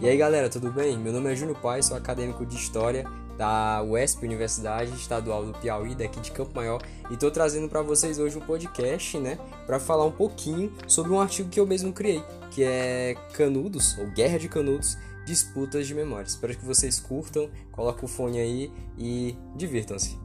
E aí galera, tudo bem? Meu nome é Júnior Pai, sou acadêmico de História da UESP, Universidade Estadual do Piauí, daqui de Campo Maior, e tô trazendo para vocês hoje um podcast, né, para falar um pouquinho sobre um artigo que eu mesmo criei, que é Canudos, ou Guerra de Canudos, Disputas de memórias. Espero que vocês curtam, coloquem o fone aí e divirtam-se.